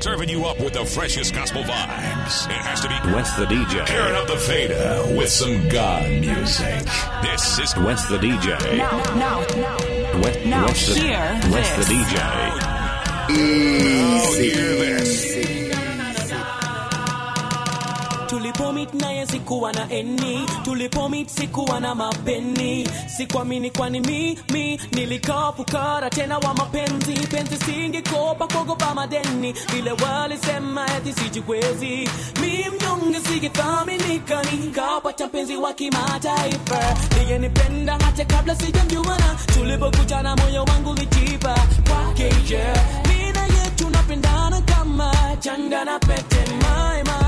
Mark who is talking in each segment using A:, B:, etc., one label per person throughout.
A: Serving you up with the freshest gospel vibes. It has to be
B: West the DJ.
A: Tearing up the fader with some God music. This is
B: West the DJ.
C: Now, now, now.
B: West,
C: Now
B: West the,
C: hear
B: West
C: this.
B: the DJ.
A: Oh, hear this.
D: Tulipomit naye sikuwa na eni tulipomit sikuwa na mapeni sikuamini kwani mimi nilikaa fukara tena wa mapenzi. Penzi singekopa kuogopa madeni. Vile walisema eti sijiwezi mi mnyonge singethaminika nikapata mpenzi wa kimataifa. Niyenipenda hata kabla sijamjuana. Tulipokutana moyo wangu lijipa kwake yeah. mi naye tunapendana kama chanda na pete my, my.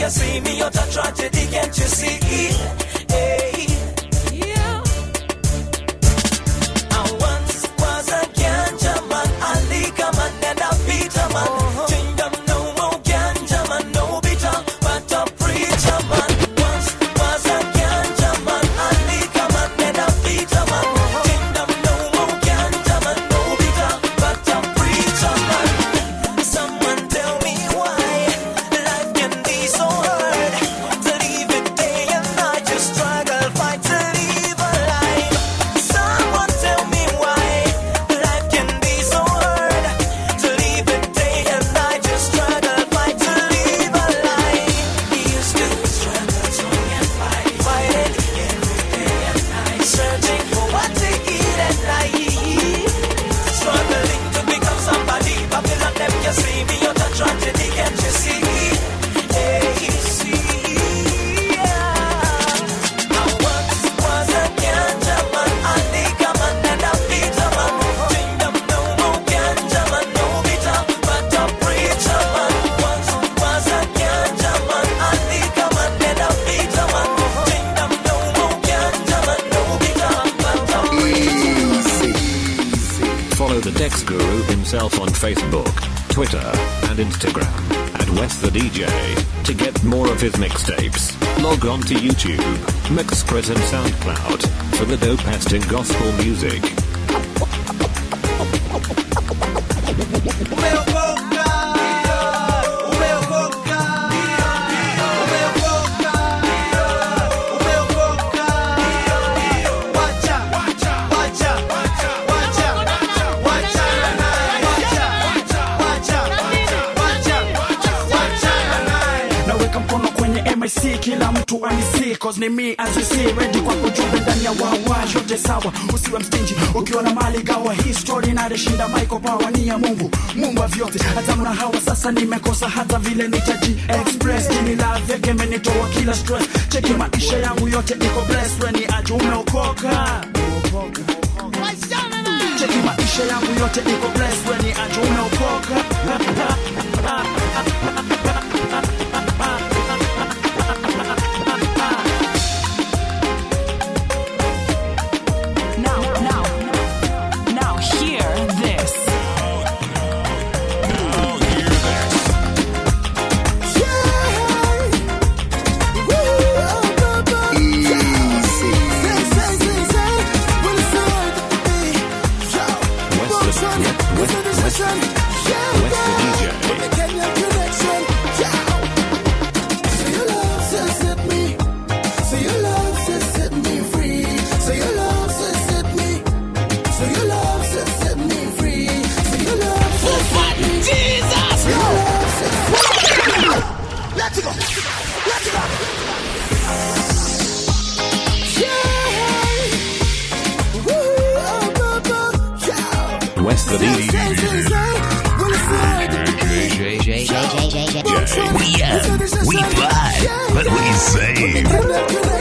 D: Can see me you're a tragedy, can't you see?
B: Dex Guru himself on Facebook, Twitter, and Instagram at West the DJ to get more of his mixtapes. Log on to YouTube, Mixcloud and SoundCloud for the dopest in gospel music.
E: see, kila mtu anisi cause ni me as you see, ready kwa kujumbe ndani ya wawa, yote sawa, usiwe mstinji ukiwa na mali gawa, history na reshinda Michael Power ni ya Mungu, Mungu wa vyote, hata mna hawa sasa nimekosa hata vile nitaji express, jini la vyake menitoa kila stress, cheki maisha yangu yote iko blessed, weni aje umeokoka, cheki maisha
F: yangu yote iko blessed, weni aje umeokoka
G: go. Let go.
A: West of the
G: We, uh, we but we save.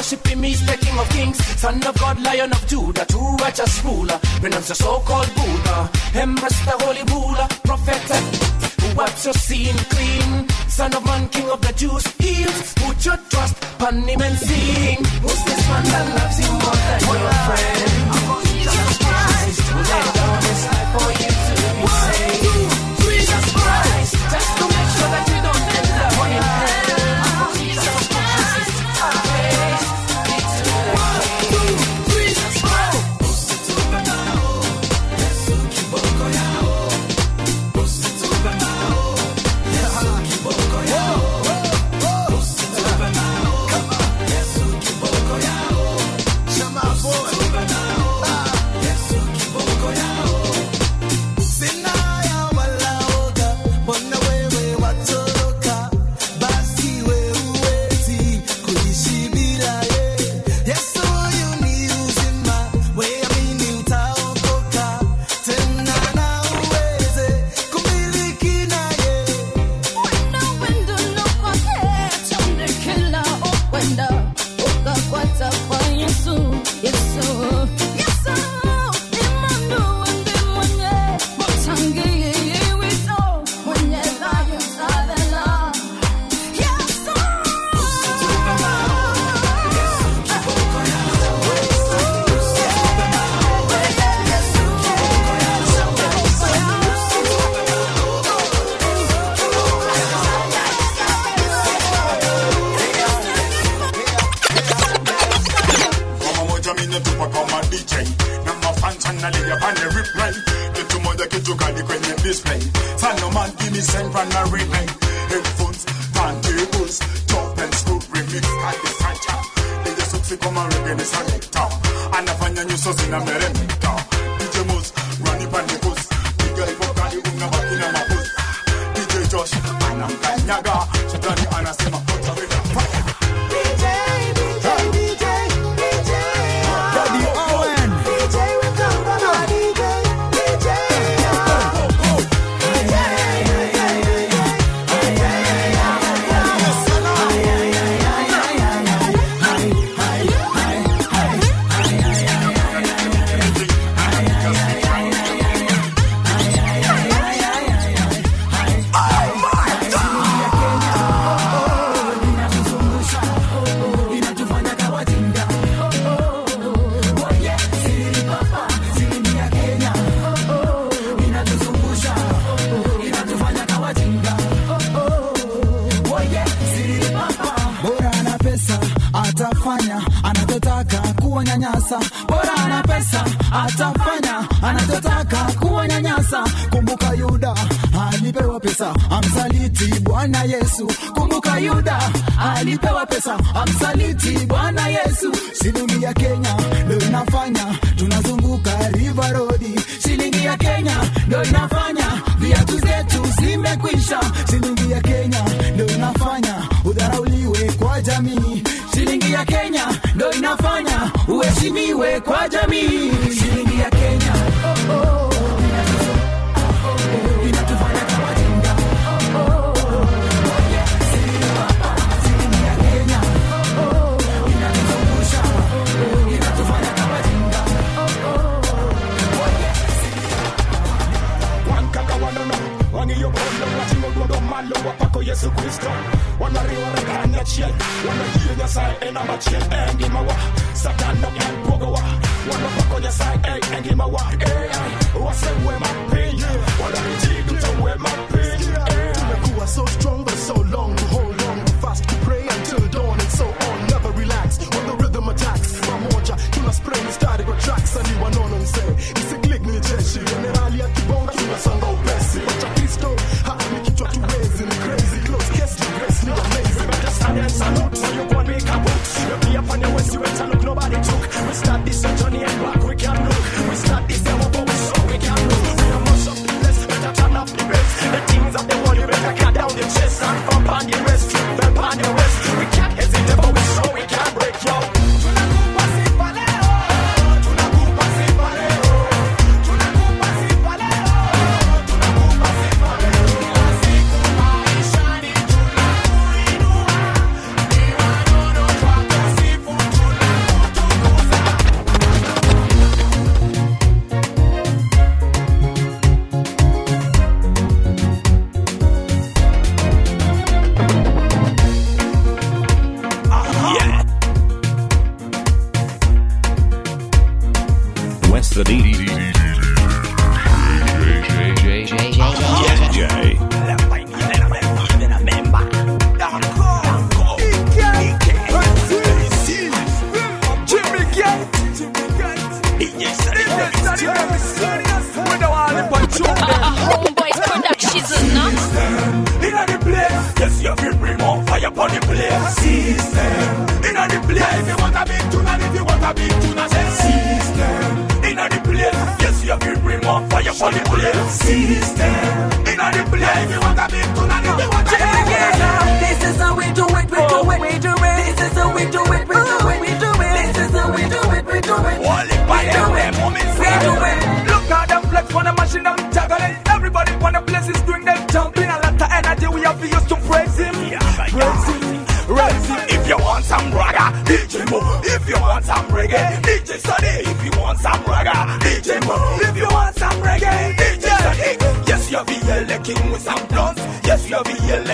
H: Worshiping me
D: is the King of Kings, Son of God, Lion of Judah, true righteous ruler. Renounce the so-called Buddha, embrace the holy ruler, prophet who wipes your sin clean. Son of man, king of the Jews, heals. Put your trust upon him and sing. Who's this man that loves you more than your friend? Jesus Christ, who laid down his life for you to be saved.
I: na bakina mapozi DJ Josh anamkanyaga shetani anasema
E: amsaliti Bwana Yesu. Kumbuka Yuda alipewa pesa, amsaliti Bwana Yesu. Shilingi ya Kenya ndo inafanya tunazunguka River Road, shilingi ya Kenya ndo inafanya viatu zetu zimekwisha. Shilingi ya Kenya ndo inafanya udharauliwe kwa jamii. Shilingi ya Kenya ndo inafanya uheshimiwe kwa jamii. Shilingi ya
I: Yesu Kristo. Wanariwa rekanya chien wanajiri Nyasaye ena machien e ngima wa satano e mpogo wa wanapakonya sai e ngima wa e wasewe mapema.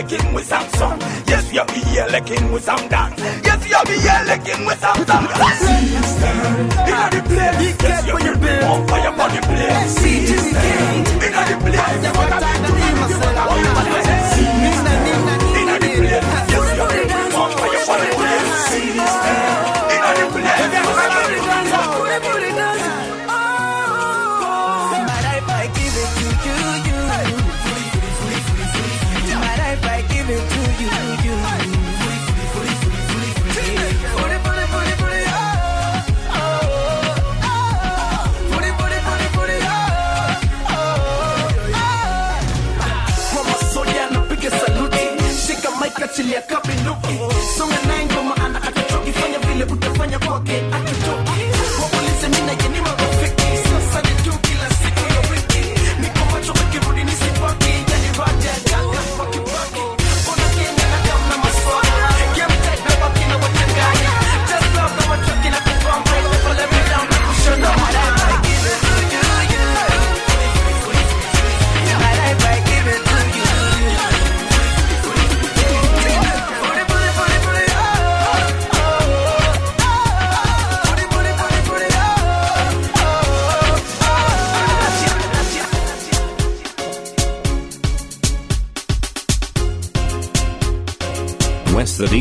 I: licking with some song. Yes, you be here licking with some dance. Yes, you be here licking with some dance.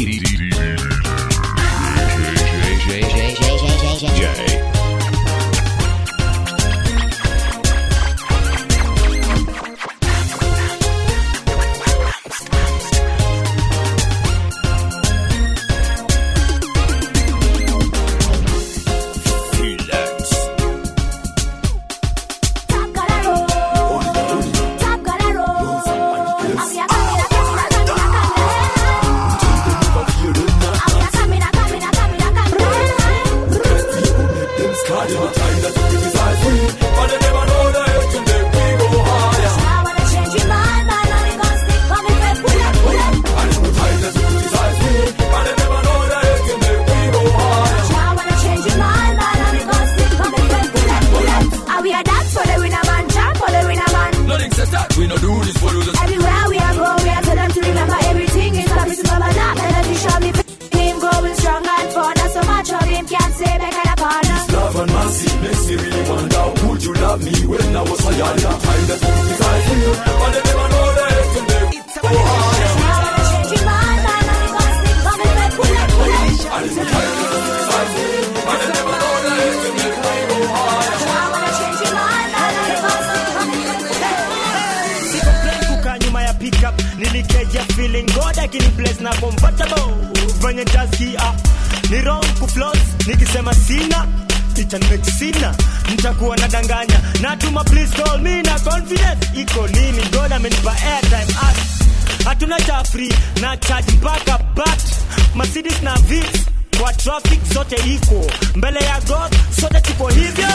A: J J J
G: J J J J J lakini place na comfortable. Venye taskia ah, ni wrong kuflos nikisema sina itanmake sina nitakuwa na danganya. Natuma please call me na confidence. Iko nini? God amenipa airtime. At hatuna cha free na charge mpaka bat. Mercedes na vix kwa traffic zote iko. Mbele ya god sote tuko hivyo.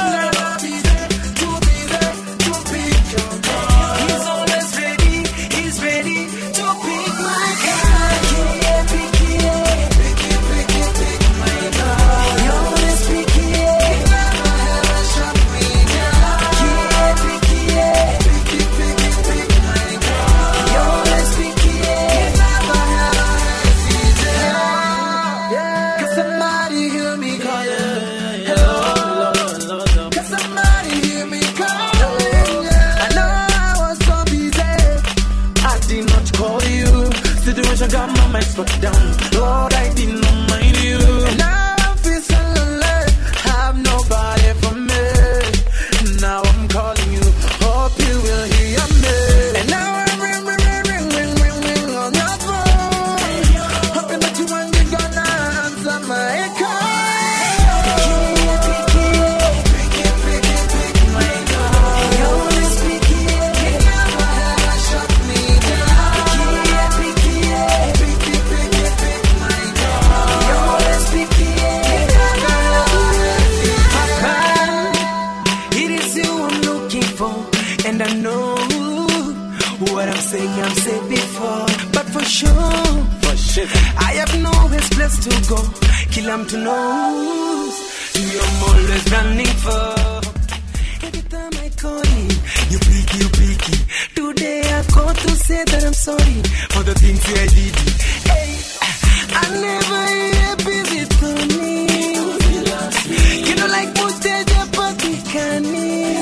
D: to go. Kila mtu knows you're always running for. Every time I call you, you picky, you picky. Today I called to say that I'm sorry for the things I did. Hey, I never hear busy to me. You know, like most days, but
G: we can't.